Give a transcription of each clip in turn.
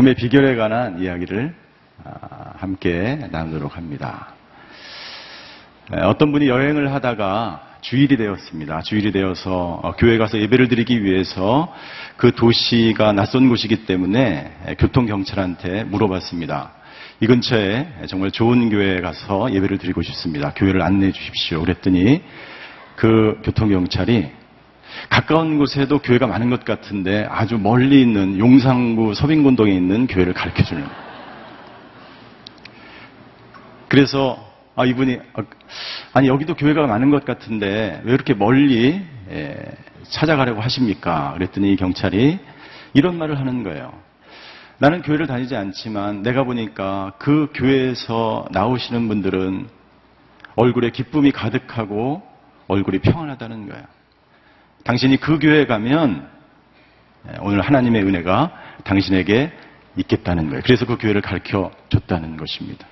기쁨의 비결에 관한 이야기를 아, 함께 나누도록 합니다. 에, 어떤 분이 여행을 하다가 주일이 되었습니다. 주일이 되어서 어, 교회 가서 예배를 드리기 위해서 그 도시가 낯선 곳이기 때문에 에, 교통경찰한테 물어봤습니다. 이 근처에 정말 좋은 교회에 가서 예배를 드리고 싶습니다. 교회를 안내해 주십시오. 그랬더니 그 교통경찰이 가까운 곳에도 교회가 많은 것 같은데 아주 멀리 있는 용산구 서빙곤동에 있는 교회를 가르쳐 주는. 그래서 아, 이분이 아, 아니 여기도 교회가 많은 것 같은데 왜 이렇게 멀리 예, 찾아가려고 하십니까? 그랬더니 이 경찰이 이런 말을 하는 거예요. 나는 교회를 다니지 않지만 내가 보니까 그 교회에서 나오시는 분들은 얼굴에 기쁨이 가득하고 얼굴이 평안하다는 거예요. 당신이 그 교회에 가면 예, 오늘 하나님의 은혜가 당신에게 있겠다는 거예요. 그래서 그 교회를 가르쳐 줬다는 것입니다.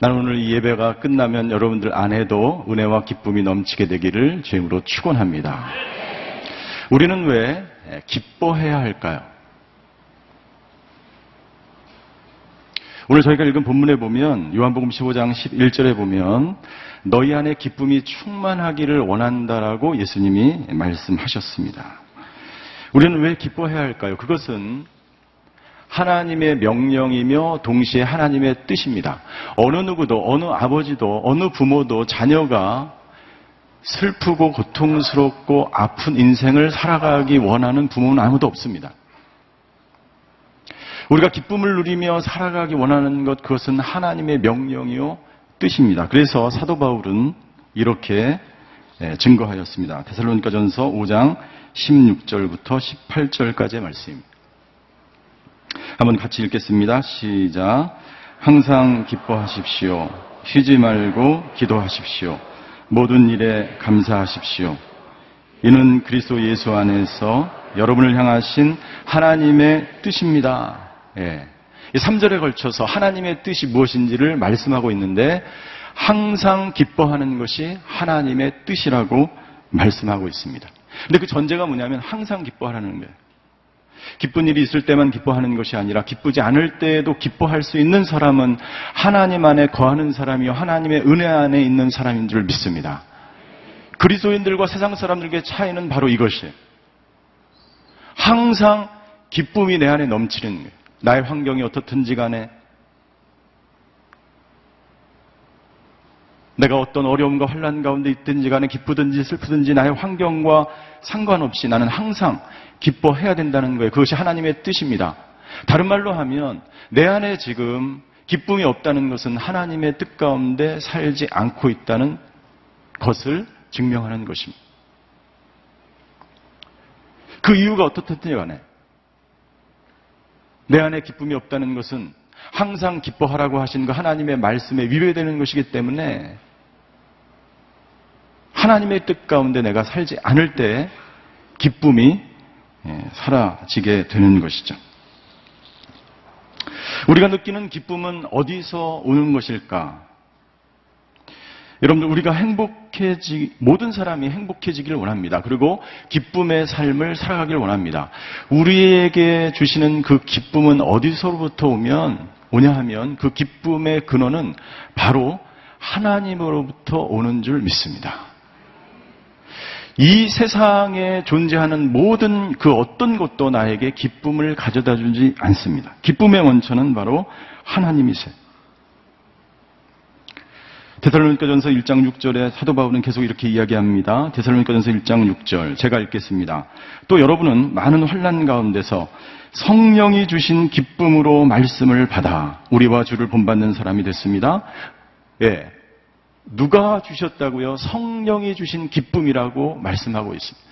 나는 오늘 이 예배가 끝나면 여러분들 안에도 은혜와 기쁨이 넘치게 되기를 주임으로 축원합니다. 우리는 왜 기뻐해야 할까요? 오늘 저희가 읽은 본문에 보면 요한복음 15장 11절에 보면 너희 안에 기쁨이 충만하기를 원한다라고 예수님이 말씀하셨습니다. 우리는 왜 기뻐해야 할까요? 그것은 하나님의 명령이며 동시에 하나님의 뜻입니다. 어느 누구도, 어느 아버지도, 어느 부모도 자녀가 슬프고 고통스럽고 아픈 인생을 살아가기 원하는 부모는 아무도 없습니다. 우리가 기쁨을 누리며 살아가기 원하는 것, 그것은 하나님의 명령이요, 뜻입니다. 그래서 사도 바울은 이렇게 예, 증거하였습니다. 데살로니가 전서 5장 16절부터 18절까지의 말씀입니다. 한번 같이 읽겠습니다. 시작. 항상 기뻐하십시오. 쉬지 말고 기도하십시오. 모든 일에 감사하십시오. 이는 그리스도 예수 안에서 여러분을 향하신 하나님의 뜻입니다. 예. 이 3절에 걸쳐서 하나님의 뜻이 무엇인지를 말씀하고 있는데 항상 기뻐하는 것이 하나님의 뜻이라고 말씀하고 있습니다. 근데 그 전제가 뭐냐면 항상 기뻐하라는 거예요. 기쁜 일이 있을 때만 기뻐하는 것이 아니라 기쁘지 않을 때에도 기뻐할 수 있는 사람은 하나님 안에 거하는 사람이요 하나님의 은혜 안에 있는 사람인 줄 믿습니다. 그리스도인들과 세상 사람들의 차이는 바로 이것이에요. 항상 기쁨이 내 안에 넘치는 거예요. 나의 환경이 어떻든지 간에 내가 어떤 어려움과 환란 가운데 있든지 간에 기쁘든지 슬프든지 나의 환경과 상관없이 나는 항상 기뻐해야 된다는 거예요. 그것이 하나님의 뜻입니다. 다른 말로 하면 내 안에 지금 기쁨이 없다는 것은 하나님의 뜻 가운데 살지 않고 있다는 것을 증명하는 것입니다. 그 이유가 어떻든지 간에 내 안에 기쁨이 없다는 것은 항상 기뻐하라고 하신 그 하나님의 말씀에 위배되는 것이기 때문에 하나님의 뜻 가운데 내가 살지 않을 때 기쁨이 예, 사라지게 되는 것이죠. 우리가 느끼는 기쁨은 어디서 오는 것일까? 여러분들, 우리가 행복해지, 모든 사람이 행복해지기를 원합니다. 그리고 기쁨의 삶을 살아가기를 원합니다. 우리에게 주시는 그 기쁨은 어디서부터 오면, 오냐 하면 그 기쁨의 근원은 바로 하나님으로부터 오는 줄 믿습니다. 이 세상에 존재하는 모든 그 어떤 것도 나에게 기쁨을 가져다 주지 않습니다. 기쁨의 원천은 바로 하나님이세요. 데살로니가전서 1장 6절에 사도 바울은 계속 이렇게 이야기합니다. 데살로니가전서 1장 6절 제가 읽겠습니다. 또 여러분은 많은 환란 가운데서 성령이 주신 기쁨으로 말씀을 받아 우리와 주를 본받는 사람이 됐습니다. 예. 누가 주셨다고요? 성령이 주신 기쁨이라고 말씀하고 있습니다.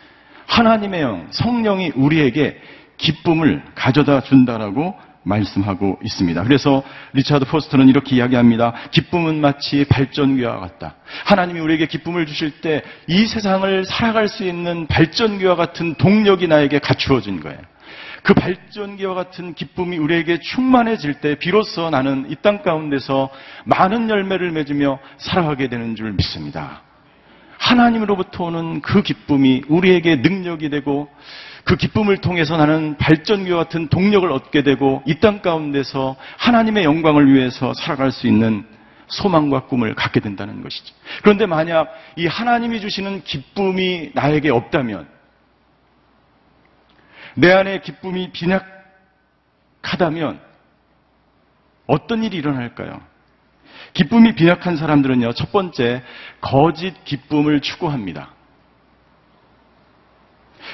하나님의 영, 성령이 우리에게 기쁨을 가져다 준다라고 말씀하고 있습니다. 그래서 리차드 포스터는 이렇게 이야기합니다. 기쁨은 마치 발전기와 같다. 하나님이 우리에게 기쁨을 주실 때 이 세상을 살아갈 수 있는 발전기와 같은 동력이 나에게 갖추어진 거예요. 그 발전기와 같은 기쁨이 우리에게 충만해질 때 비로소 나는 이 땅 가운데서 많은 열매를 맺으며 살아가게 되는 줄 믿습니다. 하나님으로부터 오는 그 기쁨이 우리에게 능력이 되고 그 기쁨을 통해서 나는 발전기와 같은 동력을 얻게 되고 이 땅 가운데서 하나님의 영광을 위해서 살아갈 수 있는 소망과 꿈을 갖게 된다는 것이죠. 그런데 만약 이 하나님이 주시는 기쁨이 나에게 없다면 내 안에 기쁨이 빈약하다면 어떤 일이 일어날까요? 기쁨이 빈약한 사람들은요, 첫 번째, 거짓 기쁨을 추구합니다.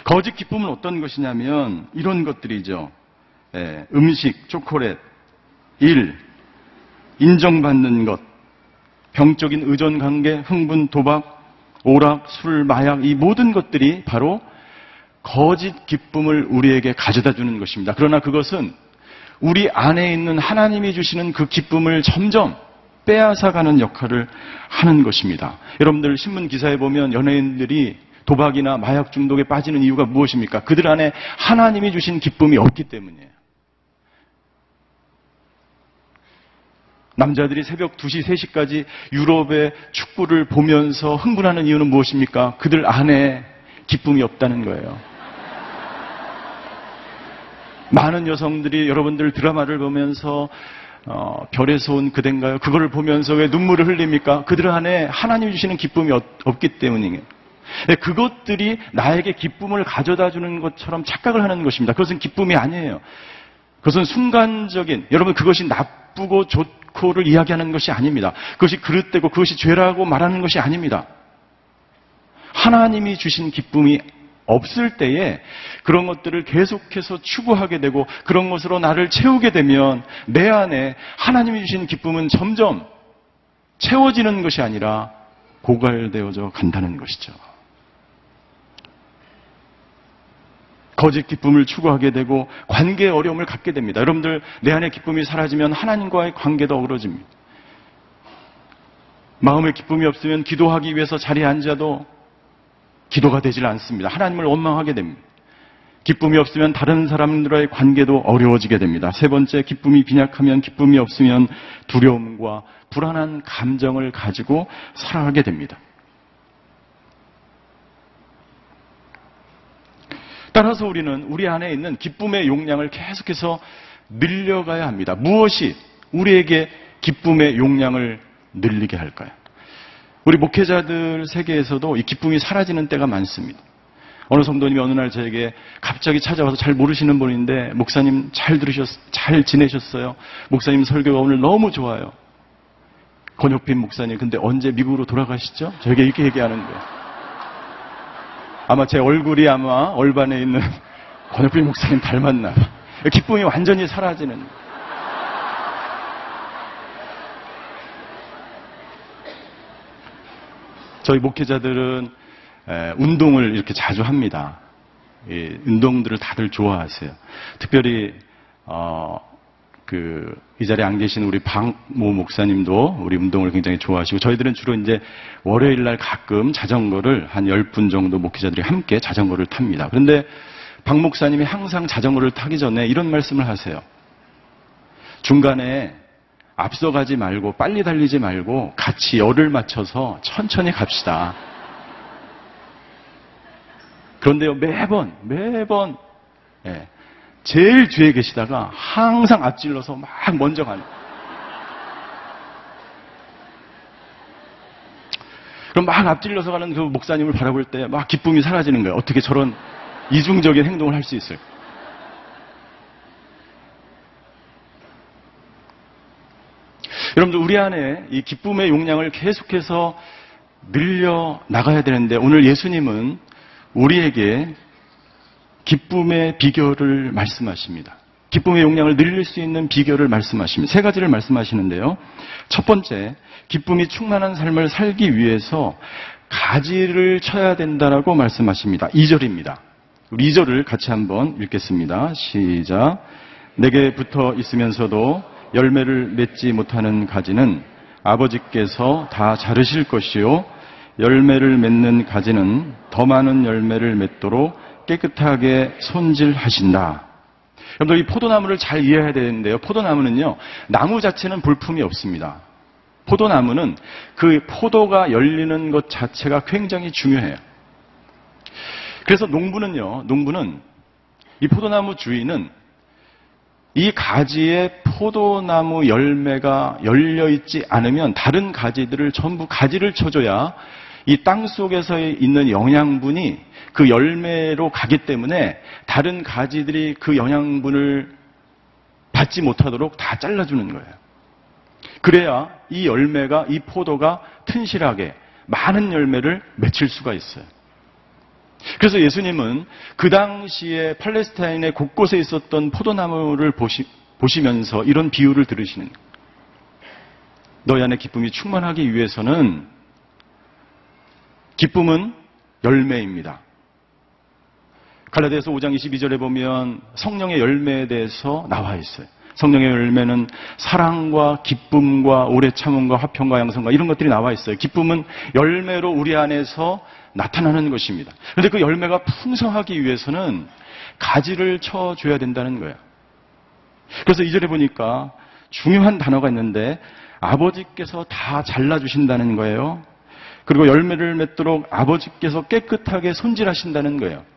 거짓 기쁨은 어떤 것이냐면, 이런 것들이죠. 예, 음식, 초콜릿, 일, 인정받는 것, 병적인 의존 관계, 흥분, 도박, 오락, 술, 마약, 이 모든 것들이 바로 거짓 기쁨을 우리에게 가져다 주는 것입니다. 그러나 그것은 우리 안에 있는 하나님이 주시는 그 기쁨을 점점 빼앗아가는 역할을 하는 것입니다. 여러분들 신문 기사에 보면 연예인들이 도박이나 마약 중독에 빠지는 이유가 무엇입니까? 그들 안에 하나님이 주신 기쁨이 없기 때문이에요. 남자들이 새벽 2시, 3시까지 유럽의 축구를 보면서 흥분하는 이유는 무엇입니까? 그들 안에 기쁨이 없다는 거예요. 많은 여성들이 여러분들 드라마를 보면서 어, 별에서 온 그댄가요? 그거를 보면서 왜 눈물을 흘립니까? 그들 안에 하나님이 주시는 기쁨이 없기 때문이에요. 네, 그것들이 나에게 기쁨을 가져다 주는 것처럼 착각을 하는 것입니다. 그것은 기쁨이 아니에요. 그것은 순간적인, 여러분 그것이 나쁘고 좋고를 이야기하는 것이 아닙니다. 그것이 그릇되고 그것이 죄라고 말하는 것이 아닙니다. 하나님이 주신 기쁨이 없을 때에 그런 것들을 계속해서 추구하게 되고 그런 것으로 나를 채우게 되면 내 안에 하나님이 주신 기쁨은 점점 채워지는 것이 아니라 고갈되어져 간다는 것이죠. 거짓 기쁨을 추구하게 되고 관계의 어려움을 갖게 됩니다. 여러분들 내 안에 기쁨이 사라지면 하나님과의 관계도 어그러집니다. 마음에 기쁨이 없으면 기도하기 위해서 자리에 앉아도 기도가 되질 않습니다. 하나님을 원망하게 됩니다. 기쁨이 없으면 다른 사람들과의 관계도 어려워지게 됩니다. 세 번째, 기쁨이 빈약하면 기쁨이 없으면 두려움과 불안한 감정을 가지고 살아가게 됩니다. 따라서 우리는 우리 안에 있는 기쁨의 용량을 계속해서 늘려가야 합니다. 무엇이 우리에게 기쁨의 용량을 늘리게 할까요? 우리 목회자들 세계에서도 이 기쁨이 사라지는 때가 많습니다. 어느 성도님이 어느 날 저에게 갑자기 찾아와서 잘 모르시는 분인데 목사님 잘 들으셨, 잘 지내셨어요. 목사님 설교가 오늘 너무 좋아요. 권혁빈 목사님 근데 언제 미국으로 돌아가시죠? 저에게 이렇게 얘기하는 거예요. 아마 제 얼굴이 아마 얼반에 있는 권혁빈 목사님 닮았나. 기쁨이 완전히 사라지는. 저희 목회자들은 운동을 이렇게 자주 합니다. 운동들을 다들 좋아하세요. 특별히 어, 그, 이 자리에 안 계신 우리 박모 목사님도 우리 운동을 굉장히 좋아하시고, 저희들은 주로 이제 월요일 날 가끔 자전거를 한 10분 정도 목회자들이 함께 자전거를 탑니다. 그런데 박 목사님이 항상 자전거를 타기 전에 이런 말씀을 하세요. 중간에 앞서가지 말고 빨리 달리지 말고 같이 열을 맞춰서 천천히 갑시다. 그런데요 매번 매번 예, 제일 뒤에 계시다가 항상 앞질러서 막 먼저 가는. 그럼 막 앞질러서 가는 그 목사님을 바라볼 때 막 기쁨이 사라지는 거예요. 어떻게 저런 이중적인 행동을 할 수 있을까? 여러분들 우리 안에 이 기쁨의 용량을 계속해서 늘려 나가야 되는데 오늘 예수님은 우리에게 기쁨의 비결을 말씀하십니다. 기쁨의 용량을 늘릴 수 있는 비결을 말씀하십니다. 세 가지를 말씀하시는데요. 첫 번째, 기쁨이 충만한 삶을 살기 위해서 가지를 쳐야 된다라고 말씀하십니다. 2절입니다. 우리 2절을 같이 한번 읽겠습니다. 시작. 내게 붙어 있으면서도 열매를 맺지 못하는 가지는 아버지께서 다 자르실 것이요. 열매를 맺는 가지는 더 많은 열매를 맺도록 깨끗하게 손질하신다. 여러분들 이 포도나무를 잘 이해해야 되는데요. 포도나무는요, 나무 자체는 볼품이 없습니다. 포도나무는 그 포도가 열리는 것 자체가 굉장히 중요해요. 그래서 농부는요, 농부는 이 포도나무 주인은 이 가지에 포도나무 열매가 열려 있지 않으면 다른 가지들을 전부 가지를 쳐줘야 이 땅 속에서 있는 영양분이 그 열매로 가기 때문에 다른 가지들이 그 영양분을 받지 못하도록 다 잘라주는 거예요. 그래야 이 열매가, 이 포도가 튼실하게 많은 열매를 맺힐 수가 있어요. 그래서 예수님은 그 당시에 팔레스타인의 곳곳에 있었던 포도나무를 보시, 보시면서 이런 비유를 들으시는 거예요. 너희 안에 기쁨이 충만하기 위해서는 기쁨은 열매입니다. 갈라디아서 5장 22절에 보면 성령의 열매에 대해서 나와 있어요. 성령의 열매는 사랑과 기쁨과 오래 참음과 화평과 양성과 이런 것들이 나와 있어요. 기쁨은 열매로 우리 안에서 나타나는 것입니다. 그런데 그 열매가 풍성하기 위해서는 가지를 쳐줘야 된다는 거예요. 그래서 이절에 보니까 중요한 단어가 있는데 아버지께서 다 잘라주신다는 거예요. 그리고 열매를 맺도록 아버지께서 깨끗하게 손질하신다는 거예요.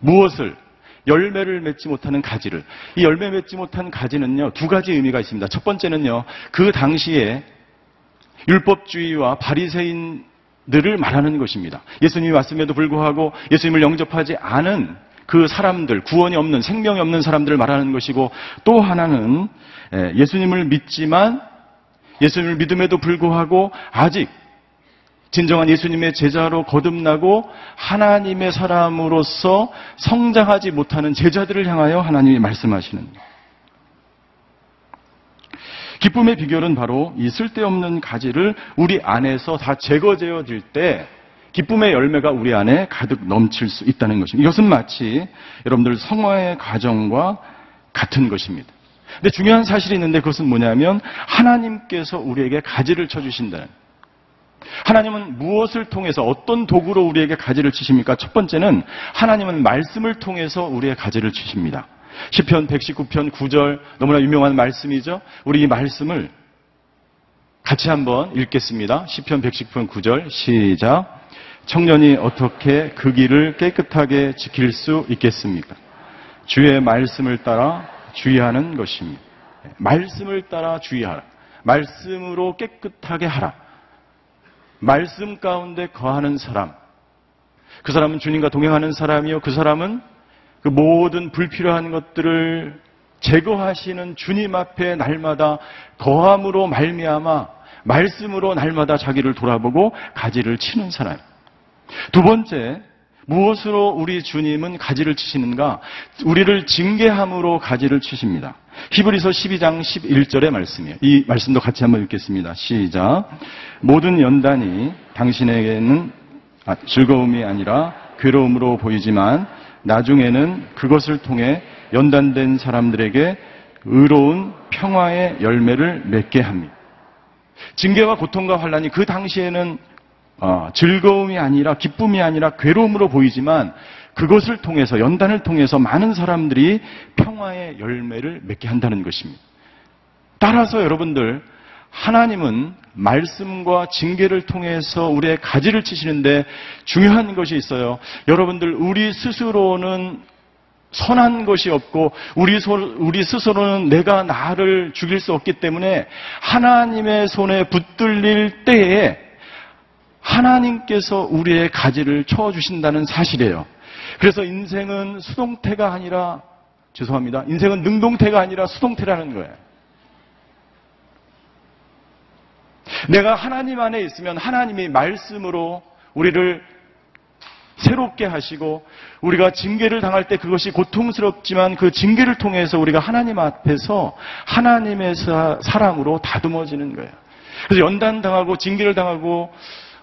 무엇을? 열매를 맺지 못하는 가지를. 이 열매 맺지 못한 가지는요, 두 가지 의미가 있습니다. 첫 번째는요, 그 당시에 율법주의와 바리새인들을 말하는 것입니다. 예수님이 왔음에도 불구하고 예수님을 영접하지 않은 그 사람들, 구원이 없는, 생명이 없는 사람들을 말하는 것이고, 또 하나는 예, 예수님을 믿지만 예수님을 믿음에도 불구하고 아직 진정한 예수님의 제자로 거듭나고 하나님의 사람으로서 성장하지 못하는 제자들을 향하여 하나님이 말씀하시는 기쁨의 비결은 바로 이 쓸데없는 가지를 우리 안에서 다 제거되어질 때 기쁨의 열매가 우리 안에 가득 넘칠 수 있다는 것입니다. 이것은 마치 여러분들 성화의 과정과 같은 것입니다. 근데 중요한 사실이 있는데 그것은 뭐냐면 하나님께서 우리에게 가지를 쳐주신다는 하나님은 무엇을 통해서 어떤 도구로 우리에게 가지를 치십니까? 첫 번째는 하나님은 말씀을 통해서 우리의 가지를 치십니다. 시편 119편 9절 너무나 유명한 말씀이죠. 우리 이 말씀을 같이 한번 읽겠습니다. 시편 119편 9절 시작. 청년이 어떻게 그 길을 깨끗하게 지킬 수 있겠습니까? 주의 말씀을 따라 주의하는 것입니다. 말씀을 따라 주의하라. 말씀으로 깨끗하게 하라. 말씀 가운데 거하는 사람. 그 사람은 주님과 동행하는 사람이요. 그 사람은 그 모든 불필요한 것들을 제거하시는 주님 앞에 날마다 거함으로 말미암아 말씀으로 날마다 자기를 돌아보고 가지를 치는 사람. 두 번째, 무엇으로 우리 주님은 가지를 치시는가? 우리를 징계함으로 가지를 치십니다. 히브리서 12장 11절의 말씀이에요. 이 말씀도 같이 한번 읽겠습니다. 시작. 모든 연단이 당신에게는 아, 즐거움이 아니라 괴로움으로 보이지만 나중에는 그것을 통해 연단된 사람들에게 의로운 평화의 열매를 맺게 합니다. 징계와 고통과 환란이 그 당시에는 어, 즐거움이 아니라 기쁨이 아니라 괴로움으로 보이지만 그것을 통해서 연단을 통해서 많은 사람들이 평화의 열매를 맺게 한다는 것입니다. 따라서 여러분들 하나님은 말씀과 징계를 통해서 우리의 가지를 치시는데 중요한 것이 있어요. 여러분들 우리 스스로는 선한 것이 없고 우리, 소, 우리 스스로는 내가 나를 죽일 수 없기 때문에 하나님의 손에 붙들릴 때에 하나님께서 우리의 가지를 쳐주신다는 사실이에요. 그래서 인생은 수동태가 아니라 죄송합니다. 인생은 능동태가 아니라 수동태라는 거예요. 내가 하나님 안에 있으면 하나님이 말씀으로 우리를 새롭게 하시고 우리가 징계를 당할 때 그것이 고통스럽지만 그 징계를 통해서 우리가 하나님 앞에서 하나님의 사랑으로 다듬어지는 거예요. 그래서 연단 당하고 징계를 당하고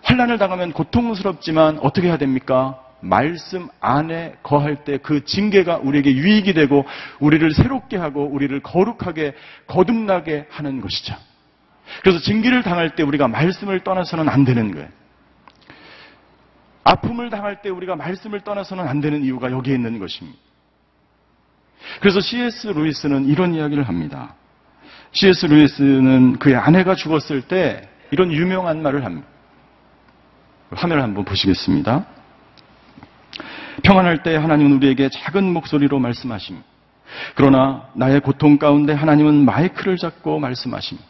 환란을 당하면 고통스럽지만 어떻게 해야 됩니까? 말씀 안에 거할 때 그 징계가 우리에게 유익이 되고 우리를 새롭게 하고 우리를 거룩하게 거듭나게 하는 것이죠. 그래서 징계를 당할 때 우리가 말씀을 떠나서는 안 되는 거예요. 아픔을 당할 때 우리가 말씀을 떠나서는 안 되는 이유가 여기에 있는 것입니다. 그래서 C.S. 루이스는 이런 이야기를 합니다. C.S. 루이스는 그의 아내가 죽었을 때 이런 유명한 말을 합니다. 화면을 한번 보시겠습니다. 평안할 때 하나님은 우리에게 작은 목소리로 말씀하십니다. 그러나 나의 고통 가운데 하나님은 마이크를 잡고 말씀하십니다.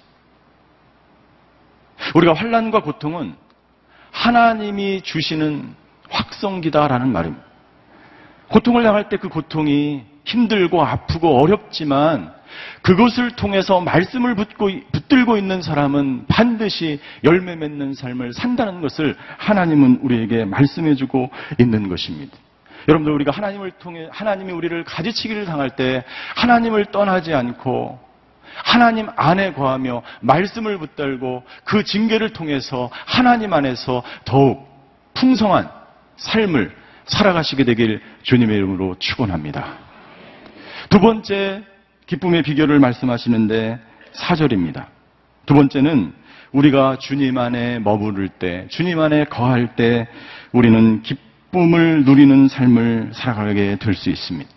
우리가 환란과 고통은 하나님이 주시는 확성기다라는 말입니다. 고통을 당할 때 그 고통이 힘들고 아프고 어렵지만 그것을 통해서 말씀을 붙고, 붙들고 있는 사람은 반드시 열매 맺는 삶을 산다는 것을 하나님은 우리에게 말씀해주고 있는 것입니다. 여러분들 우리가 하나님을 통해 하나님이 우리를 가지치기를 당할 때 하나님을 떠나지 않고 하나님 안에 거하며 말씀을 붙들고 그 징계를 통해서 하나님 안에서 더욱 풍성한 삶을 살아가시게 되길 주님의 이름으로 축원합니다. 두 번째 기쁨의 비결을 말씀하시는데 사절입니다. 두 번째는 우리가 주님 안에 머무를 때, 주님 안에 거할 때 우리는 기쁨을 누리는 삶을 살아가게 될 수 있습니다.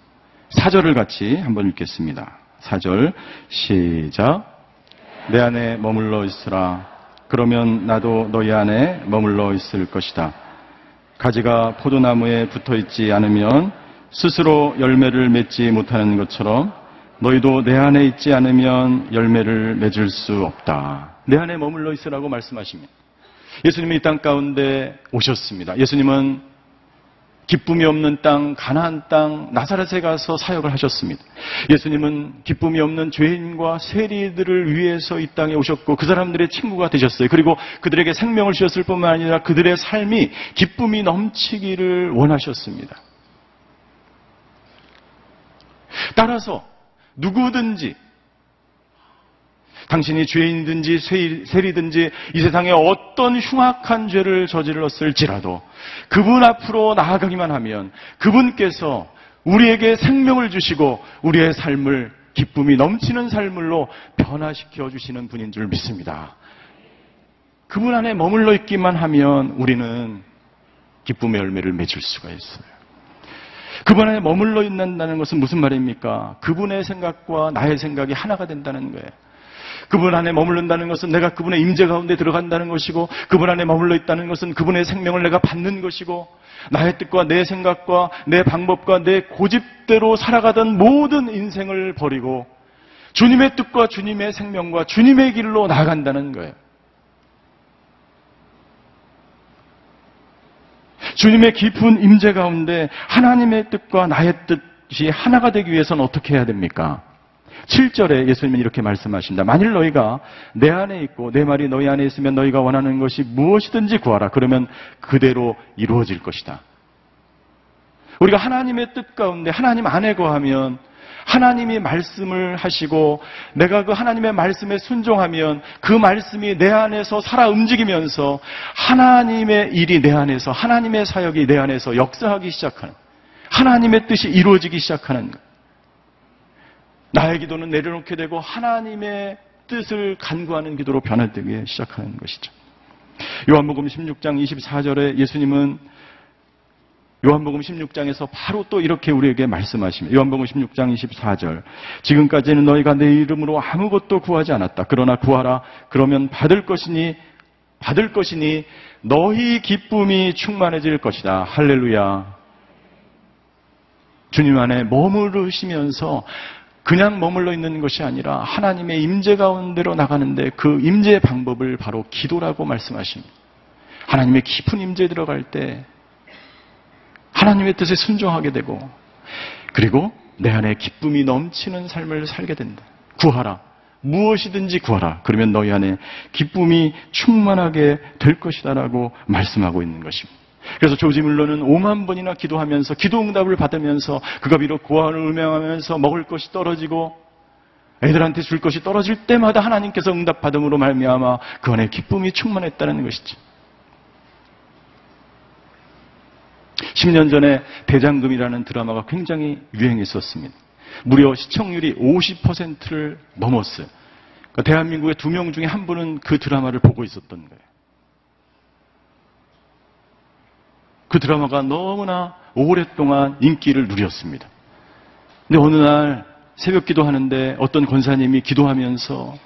사절을 같이 한번 읽겠습니다. 사절 시작. 내 안에 머물러 있으라. 그러면 나도 너희 안에 머물러 있을 것이다. 가지가 포도나무에 붙어 있지 않으면 스스로 열매를 맺지 못하는 것처럼 너희도 내 안에 있지 않으면 열매를 맺을 수 없다. 내 안에 머물러 있으라고 말씀하십니다. 예수님이 이 땅 가운데 오셨습니다. 예수님은 기쁨이 없는 땅, 가나안 땅, 나사렛에 가서 사역을 하셨습니다. 예수님은 기쁨이 없는 죄인과 세리들을 위해서 이 땅에 오셨고 그 사람들의 친구가 되셨어요. 그리고 그들에게 생명을 주셨을 뿐만 아니라 그들의 삶이 기쁨이 넘치기를 원하셨습니다. 따라서 누구든지 당신이 죄인든지 세리든지 이 세상에 어떤 흉악한 죄를 저질렀을지라도 그분 앞으로 나아가기만 하면 그분께서 우리에게 생명을 주시고 우리의 삶을 기쁨이 넘치는 삶으로 변화시켜 주시는 분인 줄 믿습니다. 그분 안에 머물러 있기만 하면 우리는 기쁨의 열매를 맺을 수가 있어요. 그분 안에 머물러 있는다는 것은 무슨 말입니까? 그분의 생각과 나의 생각이 하나가 된다는 거예요. 그분 안에 머물른다는 것은 내가 그분의 임재 가운데 들어간다는 것이고 그분 안에 머물러 있다는 것은 그분의 생명을 내가 받는 것이고 나의 뜻과 내 생각과 내 방법과 내 고집대로 살아가던 모든 인생을 버리고 주님의 뜻과 주님의 생명과 주님의 길로 나아간다는 거예요. 주님의 깊은 임재 가운데 하나님의 뜻과 나의 뜻이 하나가 되기 위해서는 어떻게 해야 됩니까? 7절에 예수님은 이렇게 말씀하신다. 만일 너희가 내 안에 있고 내 말이 너희 안에 있으면 너희가 원하는 것이 무엇이든지 구하라. 그러면 그대로 이루어질 것이다. 우리가 하나님의 뜻 가운데 하나님 안에 거하면 하나님이 말씀을 하시고 내가 그 하나님의 말씀에 순종하면 그 말씀이 내 안에서 살아 움직이면서 하나님의 일이 내 안에서 하나님의 사역이 내 안에서 역사하기 시작하는 하나님의 뜻이 이루어지기 시작하는 것. 나의 기도는 내려놓게 되고 하나님의 뜻을 간구하는 기도로 변화되기 시작하는 것이죠. 요한복음 16장 24절에 예수님은 요한복음 16장에서 바로 또 이렇게 우리에게 말씀하십니다. 요한복음 16장 24절. 지금까지는 너희가 내 이름으로 아무것도 구하지 않았다. 그러나 구하라. 그러면 받을 것이니 받을 것이니 너희 기쁨이 충만해질 것이다. 할렐루야. 주님 안에 머무르시면서 그냥 머물러 있는 것이 아니라 하나님의 임재 가운데로 나가는데 그 임재의 방법을 바로 기도라고 말씀하십니다. 하나님의 깊은 임재에 들어갈 때 하나님의 뜻에 순종하게 되고 그리고 내 안에 기쁨이 넘치는 삶을 살게 된다. 구하라. 무엇이든지 구하라. 그러면 너희 안에 기쁨이 충만하게 될 것이다라고 말씀하고 있는 것입니다. 그래서 조지 물러는 5만 번이나 기도하면서 기도 응답을 받으면서 그가 비록 고아를 음행하면서 먹을 것이 떨어지고 애들한테 줄 것이 떨어질 때마다 하나님께서 응답 받음으로 말미암아 그 안에 기쁨이 충만했다는 것이죠. 10년 전에 대장금이라는 드라마가 굉장히 유행했었습니다. 무려 시청률이 50%를 넘었어요. 그러니까 대한민국의 두 명 중에 한 분은 그 드라마를 보고 있었던 거예요. 그 드라마가 너무나 오랫동안 인기를 누렸습니다. 근데 어느 날 새벽 기도하는데 어떤 권사님이 기도하면서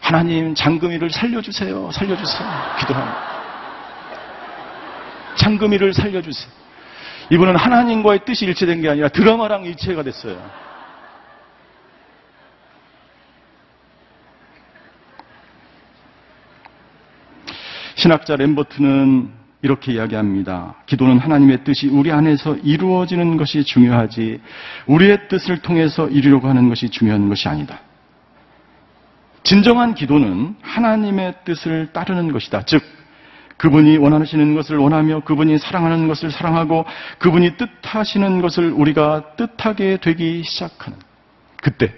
하나님 장금이를 살려주세요. 살려주세요. 기도합니다. 장금이를 살려주세요. 이분은 하나님과의 뜻이 일치된 게 아니라 드라마랑 일체가 됐어요. 신학자 램버트는 이렇게 이야기합니다. 기도는 하나님의 뜻이 우리 안에서 이루어지는 것이 중요하지 우리의 뜻을 통해서 이루려고 하는 것이 중요한 것이 아니다. 진정한 기도는 하나님의 뜻을 따르는 것이다. 즉 그분이 원하시는 것을 원하며 그분이 사랑하는 것을 사랑하고 그분이 뜻하시는 것을 우리가 뜻하게 되기 시작하는 그때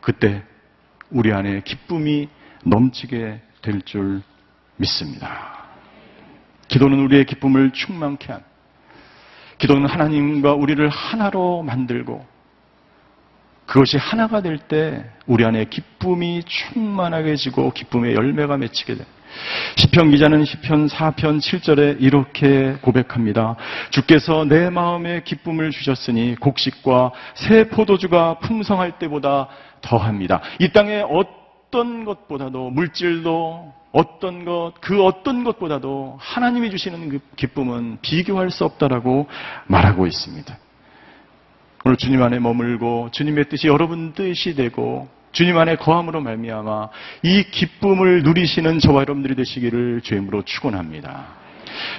그때 우리 안에 기쁨이 넘치게 될 줄 믿습니다. 기도는 우리의 기쁨을 충만케 한 기도는 하나님과 우리를 하나로 만들고 그것이 하나가 될 때 우리 안에 기쁨이 충만하게 지고 기쁨의 열매가 맺히게 돼. 시편 기자는 시편 4편 7절에 이렇게 고백합니다. 주께서 내 마음에 기쁨을 주셨으니 곡식과 새 포도주가 풍성할 때보다 더합니다. 이 땅에 어떤 것보다도 물질도 어떤 것, 그 어떤 것보다도 하나님이 주시는 그 기쁨은 비교할 수 없다라고 말하고 있습니다. 오늘 주님 안에 머물고 주님의 뜻이 여러분 뜻이 되고 주님 안에 거함으로 말미암아 이 기쁨을 누리시는 저와 여러분들이 되시기를 주임으로 축원합니다.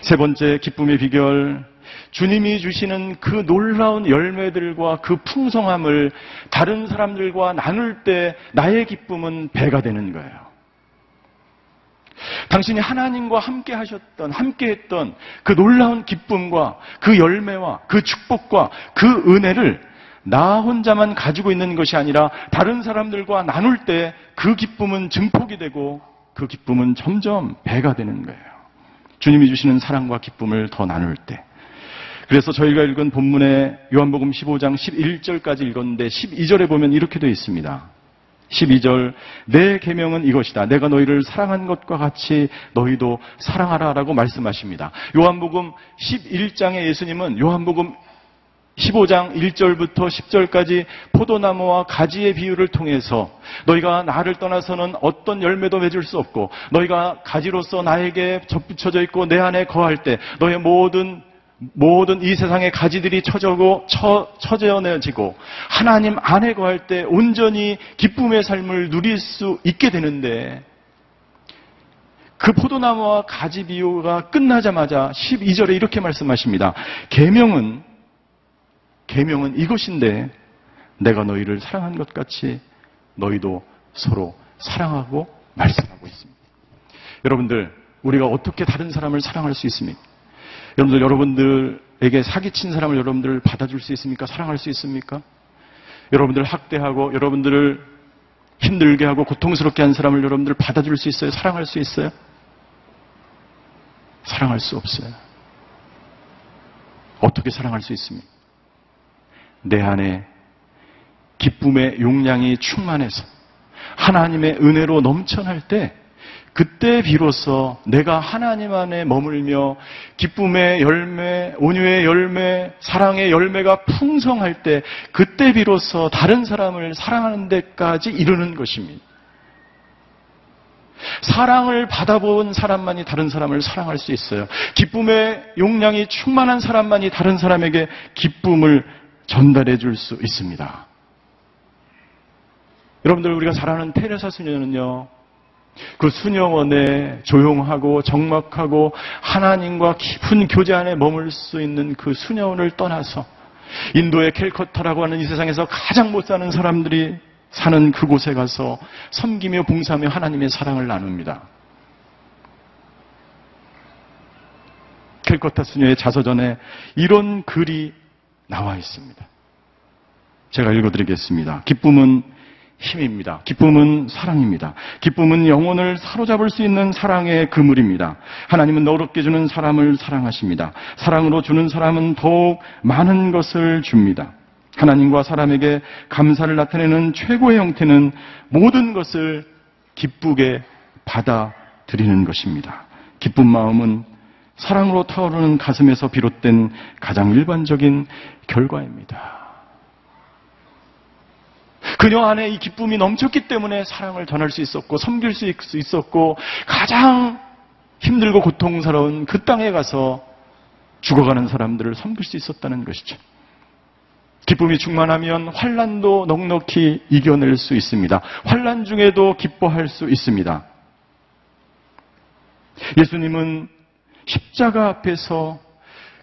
세 번째 기쁨의 비결 주님이 주시는 그 놀라운 열매들과 그 풍성함을 다른 사람들과 나눌 때 나의 기쁨은 배가 되는 거예요. 당신이 하나님과 함께 하셨던, 함께 했던 그 놀라운 기쁨과 그 열매와 그 축복과 그 은혜를 나 혼자만 가지고 있는 것이 아니라 다른 사람들과 나눌 때 그 기쁨은 증폭이 되고 그 기쁨은 점점 배가 되는 거예요. 주님이 주시는 사랑과 기쁨을 더 나눌 때. 그래서 저희가 읽은 본문의 요한복음 15장 11절까지 읽었는데 12절에 보면 이렇게 되어 있습니다. 12절 내 계명은 이것이다. 내가 너희를 사랑한 것과 같이 너희도 사랑하라라고 말씀하십니다. 요한복음 11장의 예수님은 요한복음 15장 1절부터 10절까지 포도나무와 가지의 비유를 통해서 너희가 나를 떠나서는 어떤 열매도 맺을 수 없고 너희가 가지로서 나에게 접붙여져 있고 내 안에 거할 때 너의 모든 모든 이 세상의 가지들이 처져고 처, 처져내지고 하나님 안에 거할 때 온전히 기쁨의 삶을 누릴 수 있게 되는데 그 포도나무와 가지 비유가 끝나자마자 12절에 이렇게 말씀하십니다. 계명은 계명은 이것인데 내가 너희를 사랑한 것 같이 너희도 서로 사랑하고 말씀하고 있습니다. 여러분들 우리가 어떻게 다른 사람을 사랑할 수 있습니까? 여러분들 여러분들에게 사기친 사람을 여러분들 받아줄 수 있습니까? 사랑할 수 있습니까? 여러분들 학대하고 여러분들을 힘들게 하고 고통스럽게 한 사람을 여러분들 받아줄 수 있어요? 사랑할 수 있어요? 사랑할 수 없어요. 어떻게 사랑할 수 있습니까? 내 안에 기쁨의 용량이 충만해서 하나님의 은혜로 넘쳐날 때 그때 비로소 내가 하나님 안에 머물며 기쁨의 열매, 온유의 열매, 사랑의 열매가 풍성할 때 그때 비로소 다른 사람을 사랑하는 데까지 이르는 것입니다. 사랑을 받아본 사람만이 다른 사람을 사랑할 수 있어요. 기쁨의 용량이 충만한 사람만이 다른 사람에게 기쁨을 전달해 줄 수 있습니다. 여러분들 우리가 잘 아는 테레사 수녀는요. 그 수녀원에 조용하고 적막하고 하나님과 깊은 교제 안에 머물 수 있는 그 수녀원을 떠나서 인도의 캘커타라고 하는 이 세상에서 가장 못 사는 사람들이 사는 그곳에 가서 섬기며 봉사하며 하나님의 사랑을 나눕니다. 캘커타 수녀의 자서전에 이런 글이 나와 있습니다. 제가 읽어드리겠습니다. 기쁨은 힘입니다. 기쁨은 사랑입니다. 기쁨은 영혼을 사로잡을 수 있는 사랑의 그물입니다. 하나님은 너롭게 주는 사람을 사랑하십니다. 사랑으로 주는 사람은 더욱 많은 것을 줍니다. 하나님과 사람에게 감사를 나타내는 최고의 형태는 모든 것을 기쁘게 받아들이는 것입니다. 기쁜 마음은 사랑으로 타오르는 가슴에서 비롯된 가장 일반적인 결과입니다. 그녀 안에 이 기쁨이 넘쳤기 때문에 사랑을 전할 수 있었고 섬길 수 있었고 가장 힘들고 고통스러운 그 땅에 가서 죽어가는 사람들을 섬길 수 있었다는 것이죠. 기쁨이 충만하면 환란도 넉넉히 이겨낼 수 있습니다. 환란 중에도 기뻐할 수 있습니다. 예수님은 십자가 앞에서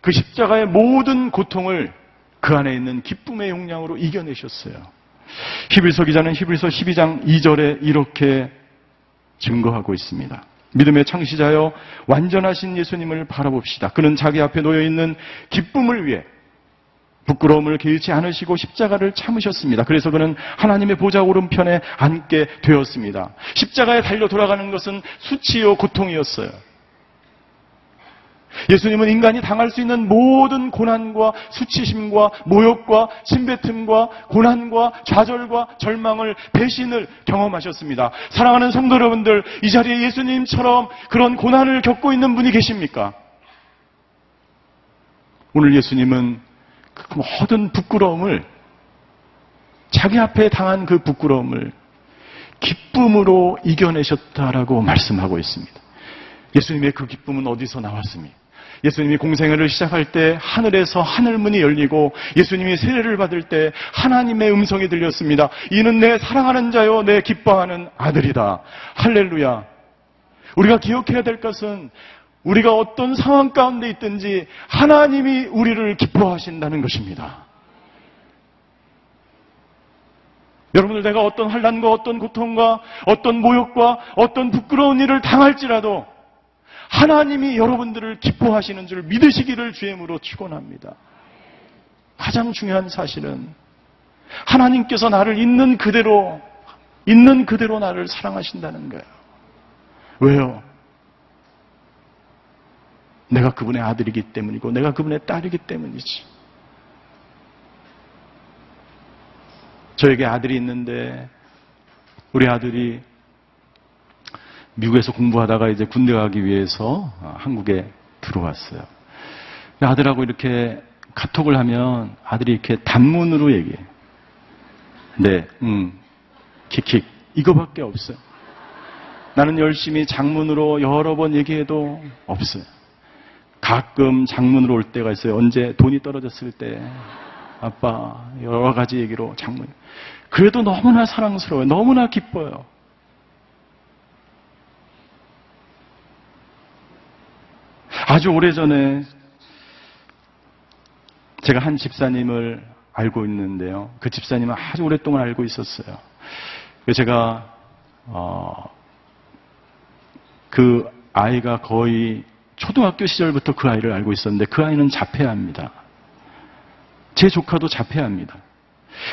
그 십자가의 모든 고통을 그 안에 있는 기쁨의 용량으로 이겨내셨어요. 히브리서 기자는 히브리서 12장 2절에 이렇게 증거하고 있습니다. 믿음의 창시자여 완전하신 예수님을 바라봅시다. 그는 자기 앞에 놓여 있는 기쁨을 위해 부끄러움을 개의치 않으시고 십자가를 참으셨습니다. 그래서 그는 하나님의 보좌 오른편에 앉게 되었습니다. 십자가에 달려 돌아가는 것은 수치요 고통이었어요. 예수님은 인간이 당할 수 있는 모든 고난과 수치심과 모욕과 침뱉음과 고난과 좌절과 절망을 배신을 경험하셨습니다. 사랑하는 성도 여러분들, 이 자리에 예수님처럼 그런 고난을 겪고 있는 분이 계십니까? 오늘 예수님은 그 모든 부끄러움을 자기 앞에 당한 그 부끄러움을 기쁨으로 이겨내셨다라고 말씀하고 있습니다. 예수님의 그 기쁨은 어디서 나왔습니까? 예수님이 공생애를 시작할 때 하늘에서 하늘문이 열리고 예수님이 세례를 받을 때 하나님의 음성이 들렸습니다. 이는 내 사랑하는 자요, 내 기뻐하는 아들이다. 할렐루야. 우리가 기억해야 될 것은 우리가 어떤 상황 가운데 있든지 하나님이 우리를 기뻐하신다는 것입니다. 여러분들 내가 어떤 환란과 어떤 고통과 어떤 모욕과 어떤 부끄러운 일을 당할지라도 하나님이 여러분들을 기뻐하시는 줄 믿으시기를 주임으로 축원합니다. 가장 중요한 사실은 하나님께서 나를 있는 그대로 있는 그대로 나를 사랑하신다는 거예요. 왜요? 내가 그분의 아들이기 때문이고 내가 그분의 딸이기 때문이지. 저에게 아들이 있는데 우리 아들이 미국에서 공부하다가 이제 군대 가기 위해서 한국에 들어왔어요. 아들하고 이렇게 카톡을 하면 아들이 이렇게 단문으로 얘기해. 네, 음, 킥킥. 이거밖에 없어요. 나는 열심히 장문으로 여러 번 얘기해도 없어요. 가끔 장문으로 올 때가 있어요. 언제 돈이 떨어졌을 때. 아빠, 여러 가지 얘기로 장문. 그래도 너무나 사랑스러워요. 너무나 기뻐요. 아주 오래전에 제가 한 집사님을 알고 있는데요. 그 집사님은 아주 오랫동안 알고 있었어요. 제가 어, 그 아이가 거의 초등학교 시절부터 그 아이를 알고 있었는데 그 아이는 자폐아입니다. 제 조카도 자폐아입니다.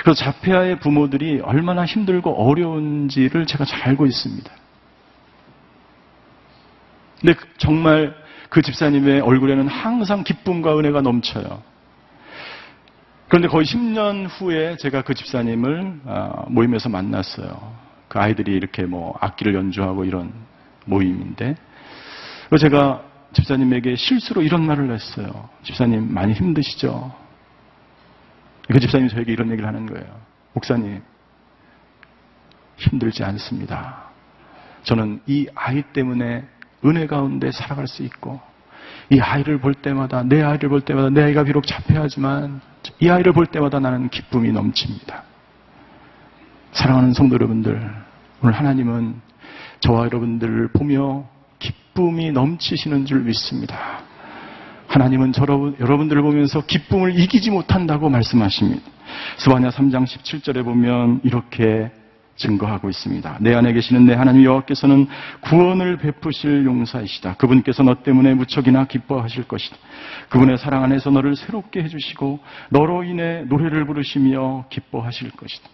그래서 자폐아의 부모들이 얼마나 힘들고 어려운지를 제가 잘 알고 있습니다. 근데 정말 그 집사님의 얼굴에는 항상 기쁨과 은혜가 넘쳐요. 그런데 거의 10년 후에 제가 그 집사님을 아, 모임에서 만났어요. 그 아이들이 이렇게 뭐 악기를 연주하고 이런 모임인데 제가 집사님에게 실수로 이런 말을 했어요. 집사님 많이 힘드시죠? 그 집사님이 저에게 이런 얘기를 하는 거예요. 목사님 힘들지 않습니다. 저는 이 아이 때문에 은혜 가운데 살아갈 수 있고 이 아이를 볼 때마다 내 아이를 볼 때마다 내 아이가 비록 자폐하지만 이 아이를 볼 때마다 나는 기쁨이 넘칩니다. 사랑하는 성도 여러분들 오늘 하나님은 저와 여러분들을 보며 기쁨이 넘치시는 줄 믿습니다. 하나님은 저, 여러분들을 보면서 기쁨을 이기지 못한다고 말씀하십니다. 스바냐 3장 17절에 보면 이렇게 증거하고 있습니다. 내 안에 계시는 내 하나님 여호와께서는 구원을 베푸실 용사이시다. 그분께서 너 때문에 무척이나 기뻐하실 것이다. 그분의 사랑 안에서 너를 새롭게 해주시고 너로 인해 노래를 부르시며 기뻐하실 것이다.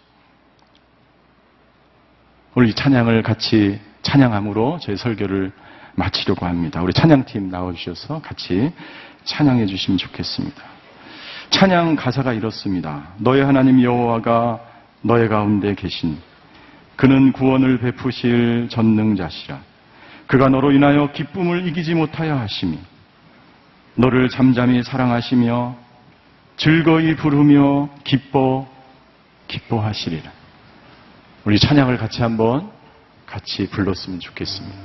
오늘 이 찬양을 같이 찬양함으로 제 설교를 마치려고 합니다. 우리 찬양팀 나와주셔서 같이 찬양해 주시면 좋겠습니다. 찬양 가사가 이렇습니다. 너의 하나님 여호와가 너의 가운데 계신 그는 구원을 베푸실 전능자시라. 그가 너로 인하여 기쁨을 이기지 못하여 하심이 너를 잠잠히 사랑하시며 즐거이 부르며 기뻐 기뻐하시리라. 우리 찬양을 같이 한번 같이 불렀으면 좋겠습니다.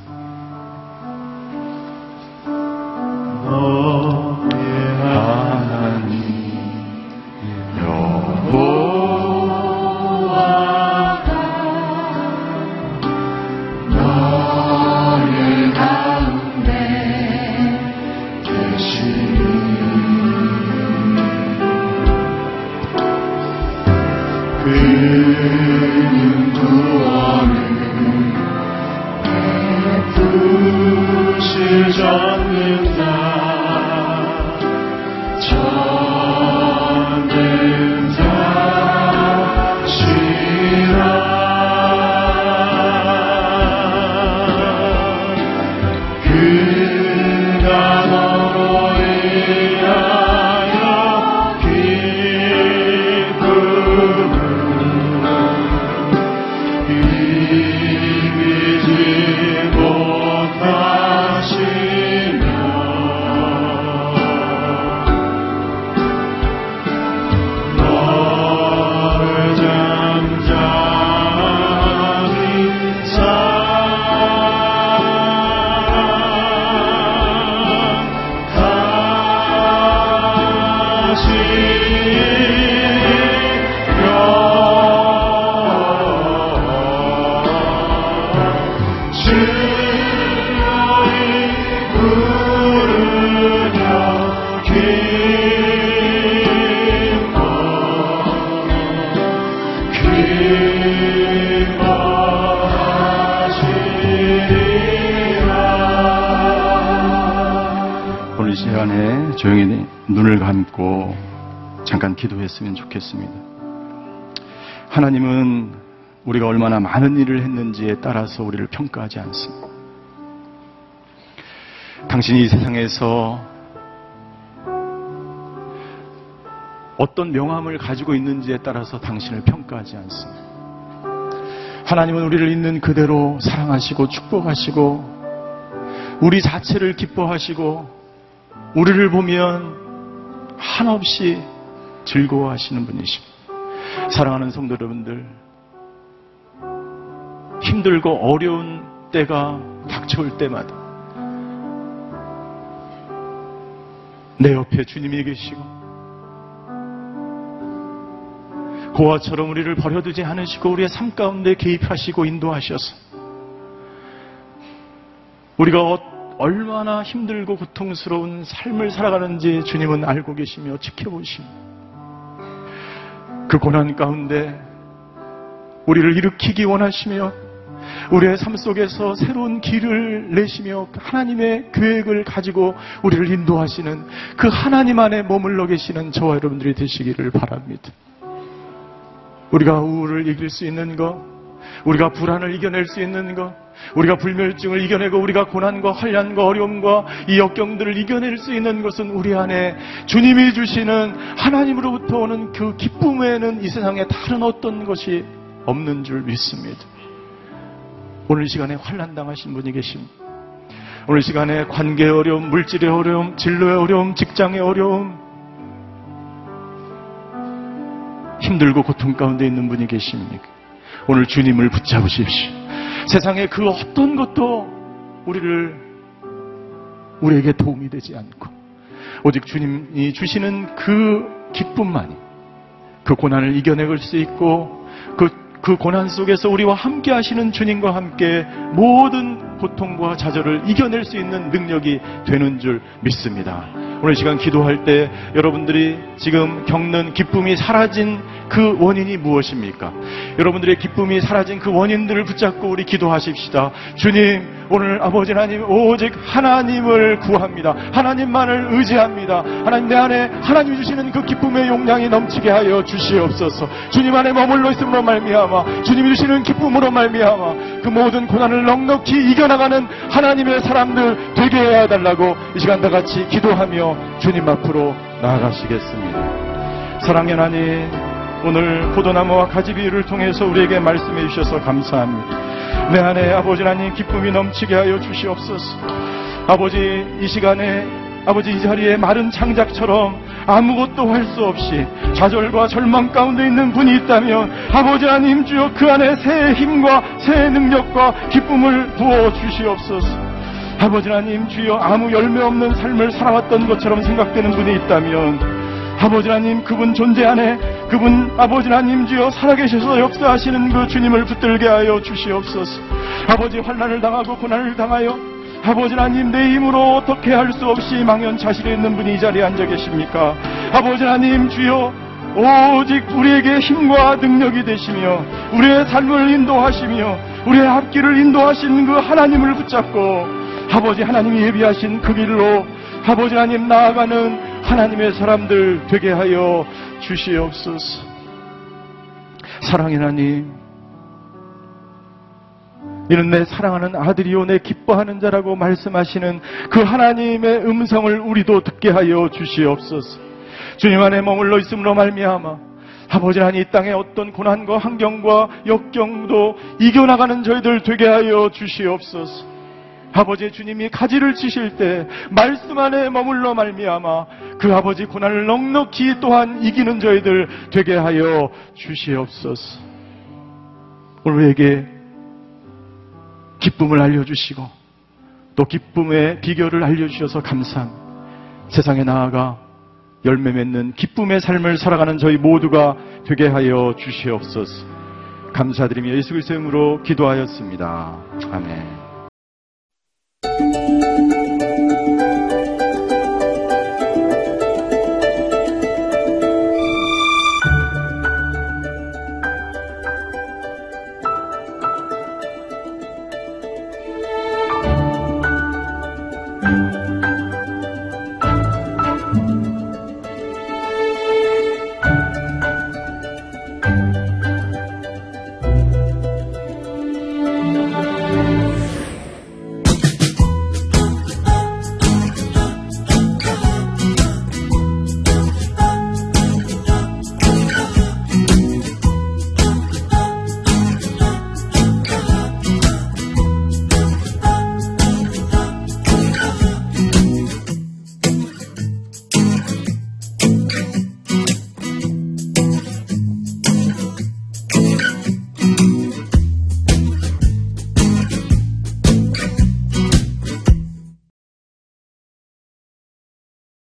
너 조용히 눈을 감고 잠깐 기도했으면 좋겠습니다. 하나님은 우리가 얼마나 많은 일을 했는지에 따라서 우리를 평가하지 않습니다. 당신이 이 세상에서 어떤 명함을 가지고 있는지에 따라서 당신을 평가하지 않습니다. 하나님은 우리를 있는 그대로 사랑하시고 축복하시고 우리 자체를 기뻐하시고 우리를 보면 한없이 즐거워하시는 분이십니다. 사랑하는 성도 여러분들, 힘들고 어려운 때가 닥쳐올 때마다 내 옆에 주님이 계시고 고아처럼 우리를 버려두지 않으시고 우리의 삶 가운데 개입하시고 인도하셔서 우리가 어- 얼마나 힘들고 고통스러운 삶을 살아가는지 주님은 알고 계시며 지켜보십니다. 그 고난 가운데 우리를 일으키기 원하시며 우리의 삶 속에서 새로운 길을 내시며 하나님의 계획을 가지고 우리를 인도하시는 그 하나님 안에 머물러 계시는 저와 여러분들이 되시기를 바랍니다. 우리가 우울을 이길 수 있는 것, 우리가 불안을 이겨낼 수 있는 것, 우리가 불멸증을 이겨내고 우리가 고난과 환란과 어려움과 이 역경들을 이겨낼 수 있는 것은 우리 안에 주님이 주시는 하나님으로부터 오는 그 기쁨 외에는 이 세상에 다른 어떤 것이 없는 줄 믿습니다. 오늘 이 시간에 환란 당하신 분이 계십니다. 오늘 이 시간에 관계의 어려움, 물질의 어려움, 진로의 어려움, 직장의 어려움, 힘들고 고통 가운데 있는 분이 계십니까? 오늘 주님을 붙잡으십시오. 세상의 그 어떤 것도 우리를 우리에게 도움이 되지 않고 오직 주님이 주시는 그 기쁨만이 그 고난을 이겨내갈 수 있고 그, 그 고난 속에서 우리와 함께 하시는 주님과 함께 모든 고통과 좌절을 이겨낼 수 있는 능력이 되는 줄 믿습니다. 오늘 시간 기도할 때 여러분들이 지금 겪는 기쁨이 사라진 그 원인이 무엇입니까? 여러분들의 기쁨이 사라진 그 원인들을 붙잡고 우리 기도하십시다. 주님, 오늘 아버지 하나님 오직 하나님을 구합니다. 하나님만을 의지합니다. 하나님 내 안에 하나님이 주시는 그 기쁨의 용량이 넘치게 하여 주시옵소서. 주님 안에 머물러 있음으로 말미암아 주님이 주시는 기쁨으로 말미암아 그 모든 고난을 넉넉히 이겨나가는 하나님의 사람들 되게 해야 달라고 이 시간 다 같이 기도하며 주님 앞으로 나아가시겠습니다. 사랑의 하나님 오늘 포도나무와 가지비를 통해서 우리에게 말씀해 주셔서 감사합니다. 내 안에 아버지 하나님 기쁨이 넘치게 하여 주시옵소서. 아버지 이 시간에 아버지 이 자리에 마른 창작처럼 아무것도 할 수 없이 좌절과 절망 가운데 있는 분이 있다면 아버지 하나님 주여 그 안에 새 힘과 새 능력과 기쁨을 부어 주시옵소서. 아버지 하나님 주여 아무 열매 없는 삶을 살아왔던 것처럼 생각되는 분이 있다면 아버지 하나님 그분 존재 안에 그분 아버지 하나님 주여 살아계셔서 역사하시는 그 주님을 붙들게 하여 주시옵소서. 아버지 환난을 당하고 고난을 당하여 아버지 하나님 내 힘으로 어떻게 할 수 없이 망연자실해 있는 분이 이 자리에 앉아 계십니까? 아버지 하나님 주여 오직 우리에게 힘과 능력이 되시며 우리의 삶을 인도하시며 우리의 앞길을 인도하신 그 하나님을 붙잡고 아버지 하나님이 예비하신 그 길로 아버지 하나님 나아가는 하나님의 사람들 되게 하여 주시옵소서. 사랑의 하나님, 이는 내 사랑하는 아들이요 내 기뻐하는 자라고 말씀하시는 그 하나님의 음성을 우리도 듣게 하여 주시옵소서. 주님 안에 머물러 있음으로 말미암아 아버지 하나님 이 땅의 어떤 고난과 환경과 역경도 이겨나가는 저희들 되게 하여 주시옵소서. 아버지 주님이 가지를 치실 때 말씀 안에 머물러 말미암아 그 아버지 고난을 넉넉히 또한 이기는 저희들 되게 하여 주시옵소서. 오늘 우리에게 기쁨을 알려주시고 또 기쁨의 비결을 알려주셔서 감사합니다. 세상에 나아가 열매 맺는 기쁨의 삶을 살아가는 저희 모두가 되게 하여 주시옵소서. 감사드리며 예수 그리스도의 이름으로 기도하였습니다. 아멘.